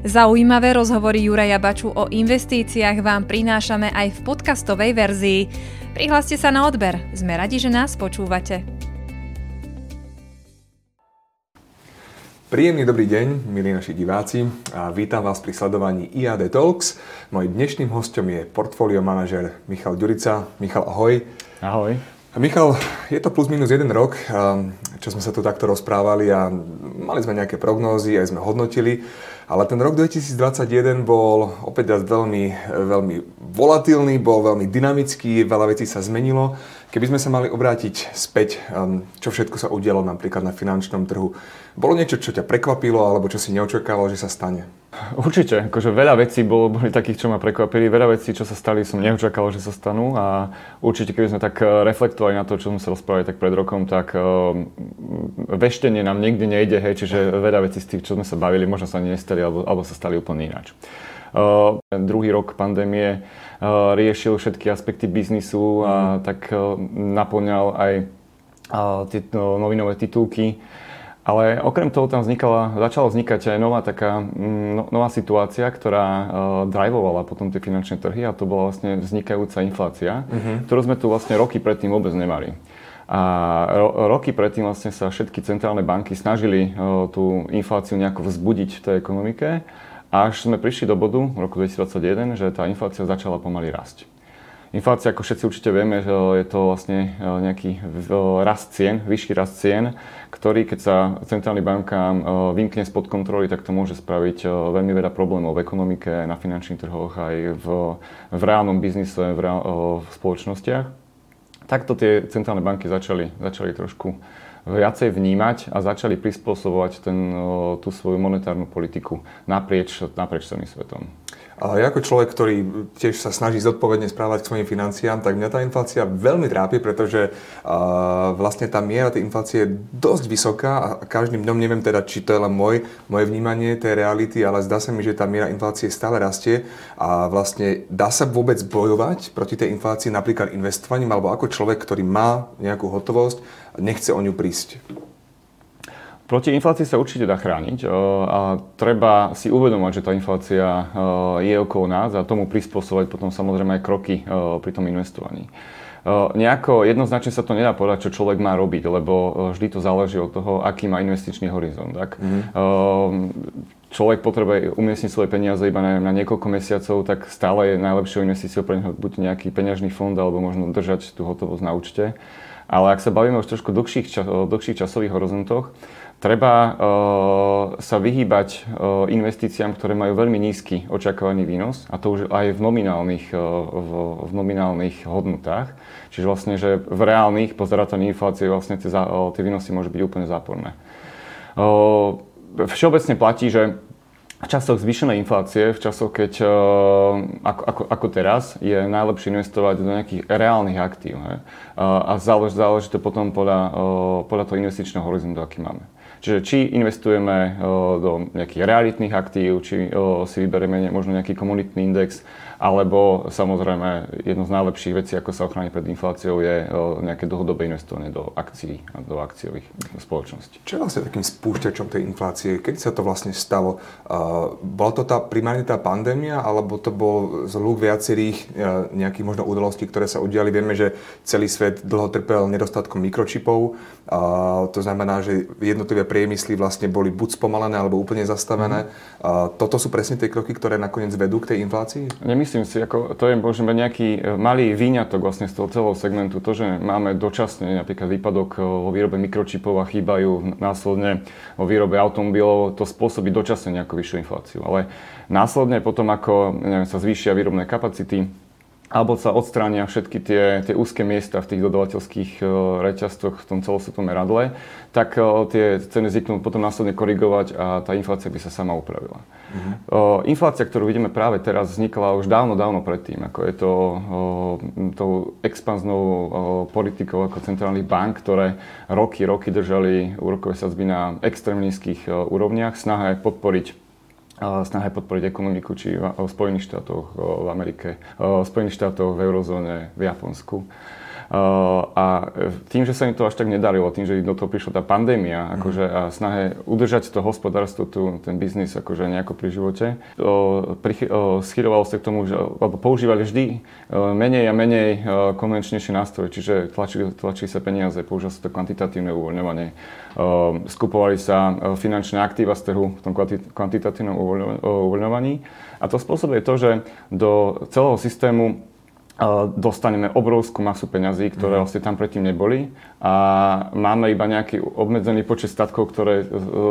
Zaujímavé rozhovory Juraja Baču o investíciách vám prinášame aj v podcastovej verzii. Prihláste sa na odber, sme radi, že nás počúvate. Príjemný dobrý deň, milí naši diváci. A vítam vás pri sledovaní IAD Talks. Mojím dnešným hostom je portfólio manažer Michal Ďurica. Michal, ahoj. Ahoj. Michal, je to plus minus jeden rok, čo sme sa tu takto rozprávali a mali sme nejaké prognózy, aj sme hodnotili. Ale ten rok 2021 bol opäť veľmi, veľmi volatilný, bol veľmi dynamický, veľa vecí sa zmenilo. Keby sme sa mali obrátiť späť, čo všetko sa udialo napríklad na finančnom trhu, bolo niečo, čo ťa prekvapilo, alebo čo si neočakával, že sa stane? Určite, akože veľa vecí bolo, boli takých, čo ma prekvapili, veľa vecí, čo sa stali, som neočakával, že sa stanú a určite, keby sme tak eh, reflektovali na to, čo sme sa rozprávali tak pred rokom, tak uh, veštenie nám nikdy nejde, hej, čiže veľa vecí z tých, čo sme sa bavili, možno sa nestali, alebo, alebo sa stali úplne ináč. Uh, druhý rok pandémie uh, riešil všetky aspekty biznisu a mm. tak uh, naplňal aj uh, tie uh, novinové titulky. Ale okrem toho tam vznikala, začala vznikať aj nová taká mm, no, nová situácia, ktorá uh, drivovala potom tie finančné trhy a to bola vlastne vznikajúca inflácia, uh-huh. ktorú sme tu vlastne roky predtým vôbec nemali. A ro- roky predtým vlastne sa všetky centrálne banky snažili uh, tú infláciu nejako vzbudiť v tej ekonomike, až sme prišli do bodu v roku 2021, že tá inflácia začala pomaly rásť. Inflácia, ako všetci určite vieme, že je to vlastne e, nejaký rast cien, vyšší rast cien, ktorý, keď sa centrálny bankám vymkne spod kontroly, tak to môže spraviť veľmi veľa problémov v ekonomike, na finančných trhoch, aj v, v reálnom biznise, v, reál, v spoločnostiach. Takto tie centrálne banky začali, začali trošku viacej vnímať a začali prispôsobovať ten, tú svoju monetárnu politiku naprieč, naprieč celým svetom. A ja ako človek, ktorý tiež sa snaží zodpovedne správať k svojim financiám, tak mňa tá inflácia veľmi trápi, pretože uh, vlastne tá miera tej inflácie je dosť vysoká a každým dňom neviem teda, či to je len môj, moje vnímanie tej reality, ale zdá sa mi, že tá miera inflácie stále rastie a vlastne dá sa vôbec bojovať proti tej inflácii napríklad investovaním alebo ako človek, ktorý má nejakú hotovosť, nechce o ňu prísť. Proti inflácii sa určite dá chrániť a treba si uvedomať, že tá inflácia je okolo nás a tomu prispôsobovať potom samozrejme aj kroky pri tom investovaní. Nejako jednoznačne sa to nedá povedať, čo človek má robiť, lebo vždy to záleží od toho, aký má investičný horizont. Tak? Mm-hmm. Človek potrebuje umiestniť svoje peniaze iba na, na niekoľko mesiacov, tak stále je najlepšou investíciou pre neho buď nejaký peňažný fond, alebo možno držať tú hotovosť na účte. Ale ak sa bavíme už trošku dlhších, čas, dlhších časových horizontoch, Treba uh, sa vyhýbať uh, investíciám, ktoré majú veľmi nízky očakávaný výnos, a to už aj v nominálnych, uh, v, v nominálnych hodnotách. Čiže vlastne, že v reálnych po zarátení inflácie vlastne tie, tie výnosy môžu byť úplne záporné. Všeobecne platí, že v časoch zvýšenej inflácie, v časoch, keď ako, ako, ako teraz, je najlepšie investovať do nejakých reálnych aktív. Uh, a záleží, záleží to potom podľa, podľa toho investičného horizontu, aký máme. Čiže či investujeme do nejakých realitných aktív, či si vyberieme možno nejaký komunitný index, alebo samozrejme jedno z najlepších vecí, ako sa ochrániť pred infláciou, je nejaké dlhodobé investovanie do akcií a do akciových spoločností. Čo je vlastne takým spúšťačom tej inflácie? Kedy sa to vlastne stalo? bola to tá primárne tá pandémia, alebo to bol zhluk viacerých nejakých možno udalostí, ktoré sa udiali? Vieme, že celý svet dlho trpel nedostatkom mikročipov. to znamená, že jednotlivé priemysly vlastne boli buď spomalené, alebo úplne zastavené. Mm. toto sú presne tie kroky, ktoré nakoniec vedú k tej inflácii? Nemyslím Myslím si, ako to je možno nejaký e, malý výňatok vlastne z toho celého segmentu. To, že máme dočasne napríklad výpadok e, vo výrobe mikročipov a chýbajú následne vo výrobe automobilov, to spôsobí dočasne nejakú vyššiu infláciu. Ale následne potom, ako neviem, sa zvýšia výrobné kapacity, alebo sa odstránia všetky tie, tie úzke miesta v tých dodavateľských uh, reťazcoch v tom celosvetovom meradle, tak uh, tie ceny zvyknú potom následne korigovať a tá inflácia by sa sama upravila. Mm-hmm. Inflácia, ktorú vidíme práve teraz, vznikla už dávno, dávno predtým. Ako je to tou expanznou politikou ako centrálnych bank, ktoré roky, roky držali úrokové sadzby na extrémne nízkych úrovniach. Snaha je podporiť snahe podporiť ekonomiku, či v Spojených štátoch, v Amerike, v Spojených štátoch, v eurozóne, v Japonsku. A tým, že sa im to až tak nedarilo, tým, že do toho prišla tá pandémia mm. akože, a snahe udržať to hospodárstvo, tu, ten biznis akože nejako pri živote, schyrovalo sa k tomu, že alebo používali vždy menej a menej konvenčnejšie nástroje, čiže tlačili, tlačili sa peniaze, používalo sa to kvantitatívne uvoľňovanie, skupovali sa finančné aktíva z trhu v tom kvantitatívnom uvoľňovaní a to spôsobuje to, že do celého systému dostaneme obrovskú masu peňazí, ktoré mm. vlastne tam predtým neboli a máme iba nejaký obmedzený počet statkov, ktoré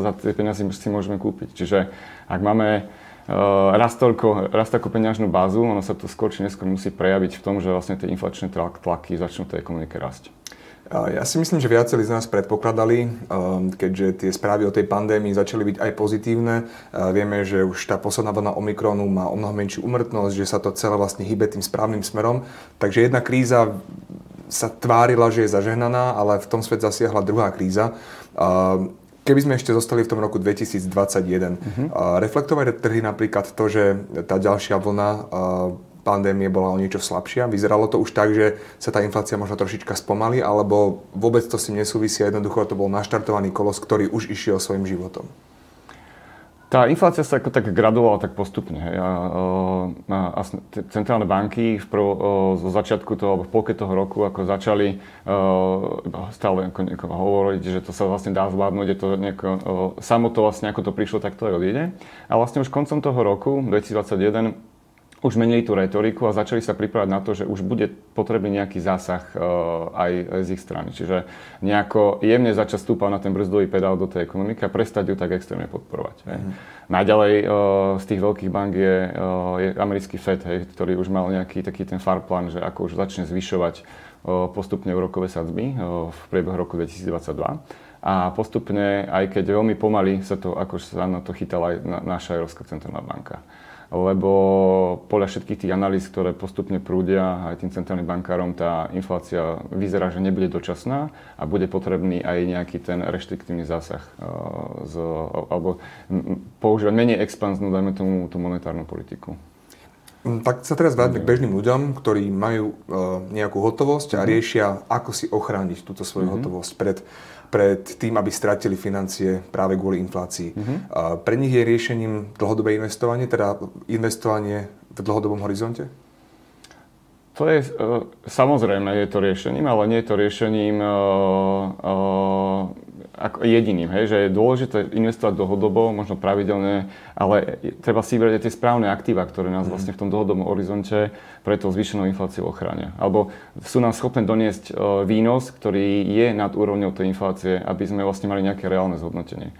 za tie peniaze si môžeme kúpiť. Čiže ak máme raz, toľko, raz takú peňažnú bázu, ono sa to skôr či neskôr musí prejaviť v tom, že vlastne tie inflačné tlaky začnú tej ekonomike rásť. Ja si myslím, že viacerí z nás predpokladali, um, keďže tie správy o tej pandémii začali byť aj pozitívne. Vieme, že už tá posledná vlna Omikronu má o mnoho menšiu umrtnosť, že sa to celé vlastne hýbe tým správnym smerom. Takže jedna kríza sa tvárila, že je zažehnaná, ale v tom svet zasiahla druhá kríza. Keby sme ešte zostali v tom roku 2021, uh-huh. reflektovali trhy napríklad to, že tá ďalšia vlna pandémie bola o niečo slabšia? Vyzeralo to už tak, že sa tá inflácia možno trošička spomalí, alebo vôbec to s tým nesúvisí a jednoducho to bol naštartovaný kolos, ktorý už išiel svojim životom? Tá inflácia sa ako tak gradovala tak postupne. Hej. A, a, a centrálne banky v prv, zo začiatku toho, alebo v polke toho roku, ako začali uh, stále ako, hovoriť, že to sa vlastne dá zvládnuť, je to nejako, uh, samo to vlastne ako to prišlo, tak to aj odíde. A vlastne už koncom toho roku, 2021, už menili tú retoriku a začali sa pripravať na to, že už bude potrebný nejaký zásah uh, aj z ich strany. Čiže nejako jemne začať stúpať na ten brzdový pedál do tej ekonomiky a prestať ju tak extrémne podporovať. Hej. Mm. Najďalej uh, z tých veľkých bank je, uh, je americký Fed, hej, ktorý už mal nejaký taký ten far plan, že ako už začne zvyšovať postupne úrokové sadzby v priebehu roku 2022. A postupne, aj keď veľmi pomaly sa to, ako sa na to chytala aj na, naša Európska centrálna banka lebo podľa všetkých tých analýz, ktoré postupne prúdia aj tým centrálnym bankárom, tá inflácia vyzerá, že nebude dočasná a bude potrebný aj nejaký ten reštriktívny zásah e, z, alebo používať menej expanznú, dajme tomu, tú monetárnu politiku. Mm, tak sa teraz vráťme k bežným ľuďom, ktorí majú e, nejakú hotovosť a mhm. riešia, ako si ochrániť túto svoju mm-hmm. hotovosť pred pred tým, aby stratili financie práve kvôli inflácii. Mm-hmm. Pre nich je riešením dlhodobé investovanie, teda investovanie v dlhodobom horizonte? To je, uh, samozrejme je to riešením, ale nie je to riešením uh, uh, ako jediným. Hej, že je dôležité investovať dlhodobo, možno pravidelne, ale treba si vybrať aj tie správne aktíva, ktoré nás mm. vlastne v tom dlhodobom horizonte pre to zvýšenou infláciu ochránia. Alebo sú nám schopné doniesť uh, výnos, ktorý je nad úrovňou tej inflácie, aby sme vlastne mali nejaké reálne zhodnotenie.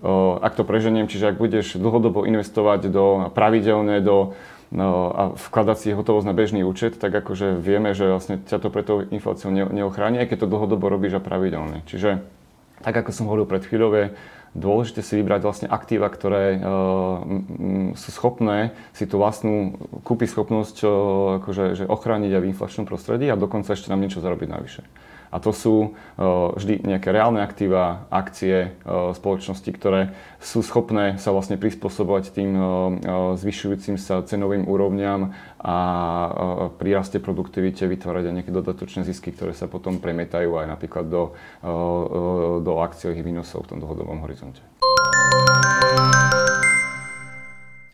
Uh, ak to preženiem, čiže ak budeš dlhodobo investovať do pravidelne do no, a vkladať si hotovosť na bežný účet, tak akože vieme, že vlastne ťa to pre tou infláciou neochráni, aj keď to dlhodobo robíš a pravidelne. Čiže, tak ako som hovoril pred chvíľou, je dôležité si vybrať vlastne aktíva, ktoré uh, m, sú schopné si tú vlastnú kúpi schopnosť uh, akože, že ochrániť aj v inflačnom prostredí a dokonca ešte nám niečo zarobiť navyše. A to sú uh, vždy nejaké reálne aktíva, akcie uh, spoločnosti, ktoré sú schopné sa vlastne prispôsobovať tým uh, zvyšujúcim sa cenovým úrovňam a pri raste produktivite vytvárať aj nejaké dodatočné zisky, ktoré sa potom premietajú aj napríklad do, do akciových výnosov v tom dlhodobom horizonte.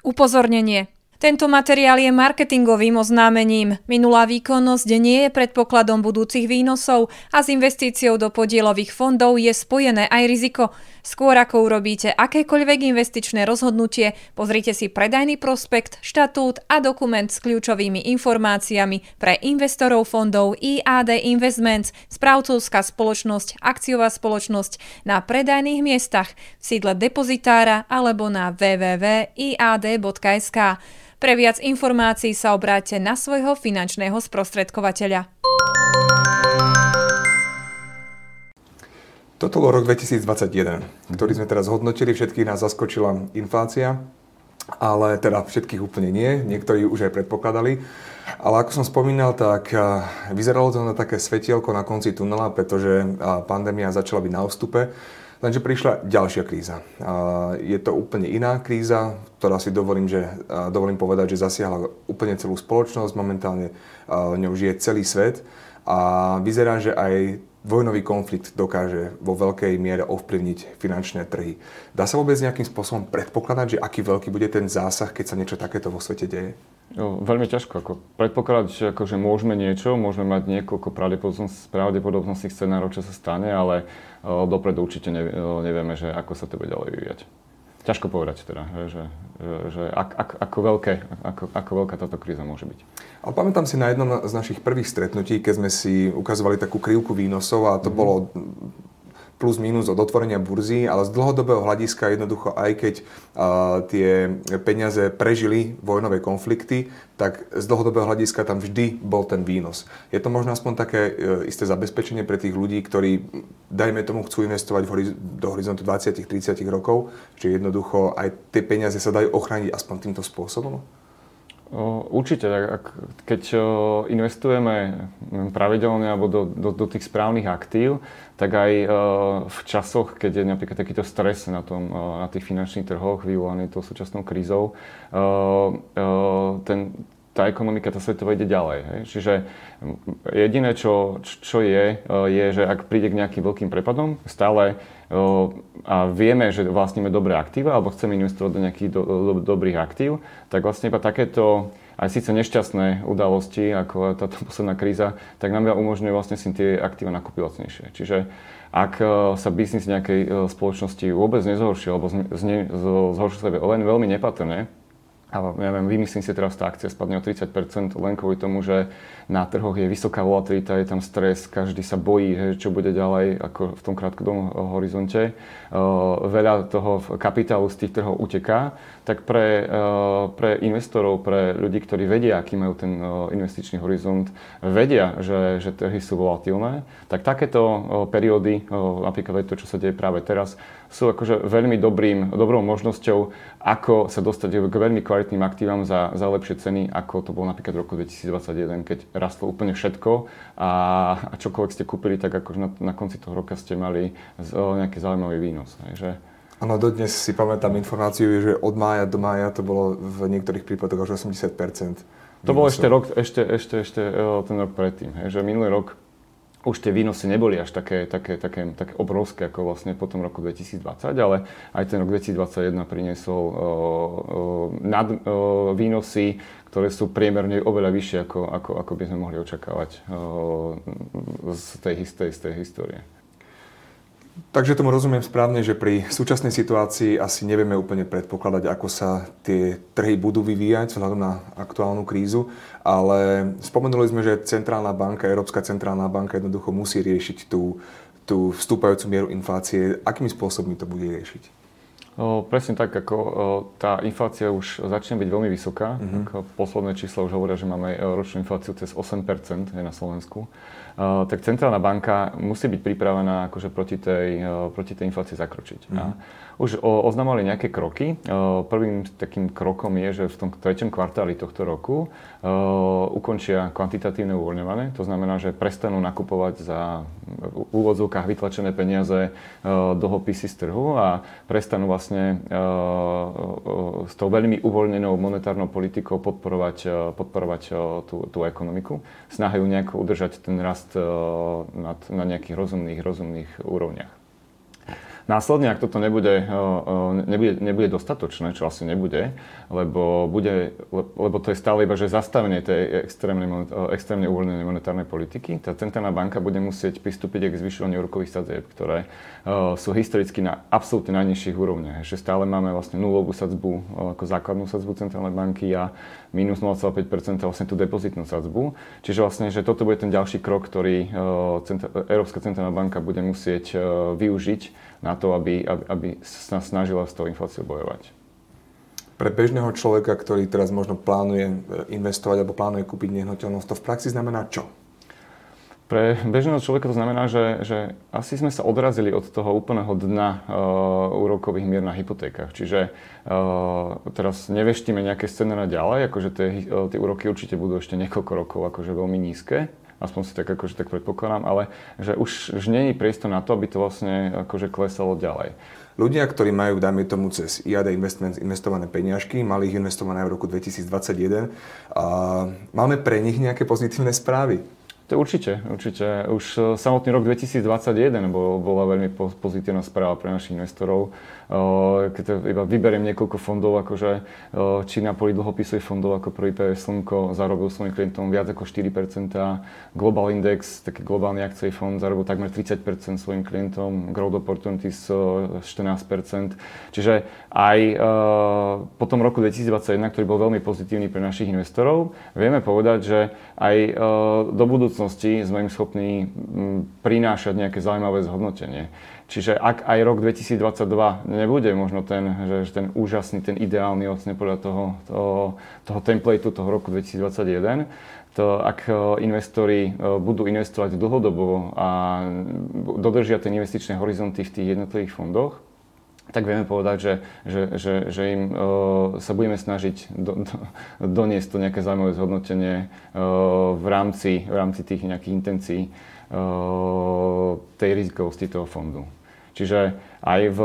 Upozornenie. Tento materiál je marketingovým oznámením. Minulá výkonnosť nie je predpokladom budúcich výnosov a s investíciou do podielových fondov je spojené aj riziko. Skôr ako urobíte akékoľvek investičné rozhodnutie, pozrite si predajný prospekt, štatút a dokument s kľúčovými informáciami pre investorov fondov IAD Investments, správcovská spoločnosť, akciová spoločnosť na predajných miestach v sídle depozitára alebo na www.iad.sk. Pre viac informácií sa obráte na svojho finančného sprostredkovateľa. Toto bol rok 2021, ktorý sme teraz hodnotili, všetkých nás zaskočila inflácia, ale teda všetkých úplne nie, niektorí už aj predpokladali. Ale ako som spomínal, tak vyzeralo to na také svetielko na konci tunela, pretože pandémia začala byť na ústupe. Lenže prišla ďalšia kríza. Je to úplne iná kríza, ktorá si dovolím, že, dovolím povedať, že zasiahla úplne celú spoločnosť. Momentálne ňou žije celý svet. a vyzerá, že aj vojnový konflikt dokáže vo veľkej miere ovplyvniť finančné trhy. Dá sa vôbec nejakým spôsobom predpokladať, že aký veľký bude ten zásah, keď sa niečo takéto vo svete deje? Jo, veľmi ťažko. Ako predpokladať, že akože môžeme niečo, môžeme mať niekoľko pravdepodobnostných scenárov, čo sa stane, ale o, dopredu určite nevieme, že ako sa to bude ďalej vyvíjať. Ťažko povedať teda, že, že, že ak, ak, ako, veľké, ako, ako veľká táto kríza môže byť. Ale pamätám si na jednom z našich prvých stretnutí, keď sme si ukazovali takú krivku výnosov a to mm-hmm. bolo plus minus od otvorenia burzy, ale z dlhodobého hľadiska jednoducho aj keď uh, tie peniaze prežili vojnové konflikty, tak z dlhodobého hľadiska tam vždy bol ten výnos. Je to možno aspoň také uh, isté zabezpečenie pre tých ľudí, ktorí, dajme tomu, chcú investovať do horizontu 20-30 rokov, že jednoducho aj tie peniaze sa dajú ochrániť aspoň týmto spôsobom? Určite, ak, keď investujeme pravidelne alebo do, do, do tých správnych aktív, tak aj v časoch, keď je napríklad takýto stres na, tom, na tých finančných trhoch vyvolaný tou súčasnou krízou, ten, tá ekonomika, tá svetová ide ďalej. Hej. Čiže jediné, čo, čo je, je, že ak príde k nejakým veľkým prepadom, stále a vieme, že vlastníme dobré aktíva alebo chceme investovať do nejakých do, do, dobrých aktív, tak vlastne iba takéto aj síce nešťastné udalosti, ako táto posledná kríza, tak nám umožňuje vlastne si tie aktíva nakúpiť lacnejšie. Čiže ak sa biznis nejakej spoločnosti vôbec nezhorší, alebo zhorší sa len veľmi nepatrne, a ja viem, vymyslím si teraz, tá akcia spadne o 30% len kvôli tomu, že na trhoch je vysoká volatilita, je tam stres, každý sa bojí, že čo bude ďalej ako v tom krátkodobom horizonte. Veľa toho kapitálu z tých trhov uteká, tak pre, pre investorov, pre ľudí, ktorí vedia, aký majú ten investičný horizont, vedia, že, že trhy sú volatilné, tak takéto periódy, napríklad to, čo sa deje práve teraz, sú akože veľmi dobrým, dobrou možnosťou, ako sa dostať k veľmi kvalitným aktívam za, za lepšie ceny, ako to bolo napríklad v roku 2021, keď rastlo úplne všetko a, a čokoľvek ste kúpili, tak akože na, na konci toho roka ste mali z, nejaký zaujímavý výnos. že... Áno, dodnes si pamätám informáciu, že od mája do mája to bolo v niektorých prípadoch až 80% To bol ešte rok, ešte, ešte, ešte ten rok predtým. Hej, že minulý rok už tie výnosy neboli až také, také, také, také obrovské ako vlastne po tom roku 2020, ale aj ten rok 2021 priniesol uh, uh, nad, uh, výnosy, ktoré sú priemerne oveľa vyššie, ako, ako, ako by sme mohli očakávať uh, z, tej, tej, z tej histórie. Takže tomu rozumiem správne, že pri súčasnej situácii asi nevieme úplne predpokladať, ako sa tie trhy budú vyvíjať vzhľadom na aktuálnu krízu, ale spomenuli sme, že Centrálna banka, Európska centrálna banka jednoducho musí riešiť tú, tú vstúpajúcu mieru inflácie. Akými spôsobmi to bude riešiť? O, presne tak, ako o, tá inflácia už začne byť veľmi vysoká. Mm-hmm. Ako posledné čísla už hovoria, že máme ročnú infláciu cez 8% na Slovensku. Tak centrálna banka musí byť pripravená akože proti tej, proti tej inflácii zakročiť. Mm. A už oznámali nejaké kroky. Eh, prvým takým krokom je, že v tom treťom kvartáli tohto roku ukončia kvantitatívne uvoľňovanie. To znamená, že prestanú nakupovať za úvodzovkách vytlačené peniaze dlhopisy z trhu a prestanú vlastne s tou veľmi uvoľnenou monetárnou politikou podporovať, podporovať tú, tú ekonomiku. Snahajú nejako udržať ten rast na nejakých rozumných, rozumných úrovniach. Následne, ak toto nebude, nebude, nebude dostatočné, čo asi nebude, lebo, bude, lebo to je stále iba že zastavenie tej extrémne, extrémne uvoľnenej monetárnej politiky, tá centrálna banka bude musieť pristúpiť k zvyšovaniu úrokových sadzieb, ktoré sú historicky na absolútne najnižších úrovniach. Že stále máme vlastne nulovú sadzbu ako základnú sadzbu centrálnej banky a minus 0,5% vlastne tú depozitnú sadzbu. Čiže vlastne, že toto bude ten ďalší krok, ktorý Európska centrálna banka bude musieť využiť na to, aby, aby, aby sa snažila s tou infláciou bojovať. Pre bežného človeka, ktorý teraz možno plánuje investovať alebo plánuje kúpiť nehnuteľnosť, to v praxi znamená čo? Pre bežného človeka to znamená, že, že asi sme sa odrazili od toho úplného dna uh, úrokových mier na hypotékach. Čiže uh, teraz neveštíme nejaké scenáre ďalej, akože tie, uh, tie úroky určite budú ešte niekoľko rokov akože veľmi nízke aspoň si tak akože tak predpokladám, ale že už, už nie je priestor na to, aby to vlastne akože klesalo ďalej. Ľudia, ktorí majú, dajme tomu, cez IAD Investments investované peniažky, mali ich investované v roku 2021, a máme pre nich nejaké pozitívne správy? To určite, určite. Už e, samotný rok 2021 bol, bola veľmi pozitívna správa pre našich investorov. E, keď iba vyberiem niekoľko fondov, akože e, či na poli dlhopisových fondov ako prvý PS Slnko zarobil svojim klientom viac ako 4%, Global Index, taký globálny akciový fond, zarobil takmer 30% svojim klientom, Growth Opportunities 14%. Čiže aj po tom roku 2021, ktorý bol veľmi pozitívny pre našich investorov, vieme povedať, že aj do budúcnosti budúcnosti sme im schopní mm, prinášať nejaké zaujímavé zhodnotenie. Čiže ak aj rok 2022 nebude možno ten, že, ten úžasný, ten ideálny vlastne podľa toho, toho, toho templateu toho roku 2021, to ak e, investori e, budú investovať dlhodobo a dodržia tie investičné horizonty v tých jednotlivých fondoch, tak vieme povedať, že, že, že, že im uh, sa budeme snažiť do, do, doniesť to nejaké zaujímavé zhodnotenie uh, v, rámci, v rámci tých nejakých intencií uh, tej rizikovosti toho fondu. Čiže aj v,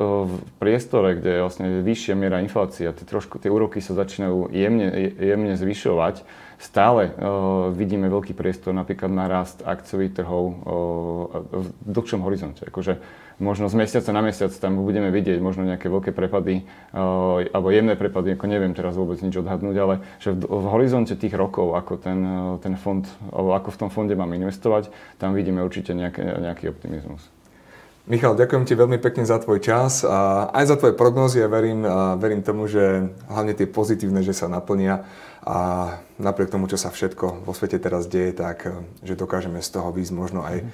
v priestore, kde je vlastne vyššia miera inflácia, tie, trošku, tie úroky sa začínajú jemne, jemne zvyšovať, stále uh, vidíme veľký priestor napríklad na rast akciových trhov uh, v dlhšom horizonte. Akože možno z mesiaca na mesiac tam budeme vidieť možno nejaké veľké prepady uh, alebo jemné prepady, ako neviem teraz vôbec nič odhadnúť, ale že v, v horizonte tých rokov, ako ten, ten fond, alebo ako v tom fonde máme investovať, tam vidíme určite nejaké, nejaký optimizmus. Michal, ďakujem ti veľmi pekne za tvoj čas a aj za tvoje prognózy a verím, a verím tomu, že hlavne tie pozitívne, že sa naplnia a napriek tomu, čo sa všetko vo svete teraz deje, tak že dokážeme z toho výjsť možno aj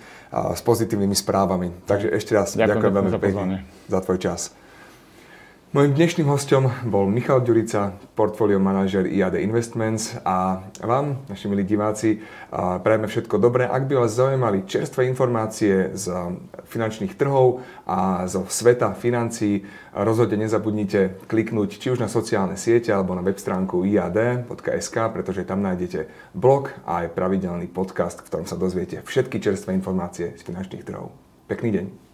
s pozitívnymi správami. Takže ešte raz ďakujem, ďakujem veľmi pekne za tvoj čas. Mojím dnešným hostom bol Michal Ďurica, portfolio manažer IAD Investments a vám, naši milí diváci, prajeme všetko dobré. Ak by vás zaujímali čerstvé informácie z finančných trhov a zo sveta financií, rozhodne nezabudnite kliknúť či už na sociálne siete alebo na web stránku iad.sk, pretože tam nájdete blog a aj pravidelný podcast, v ktorom sa dozviete všetky čerstvé informácie z finančných trhov. Pekný deň.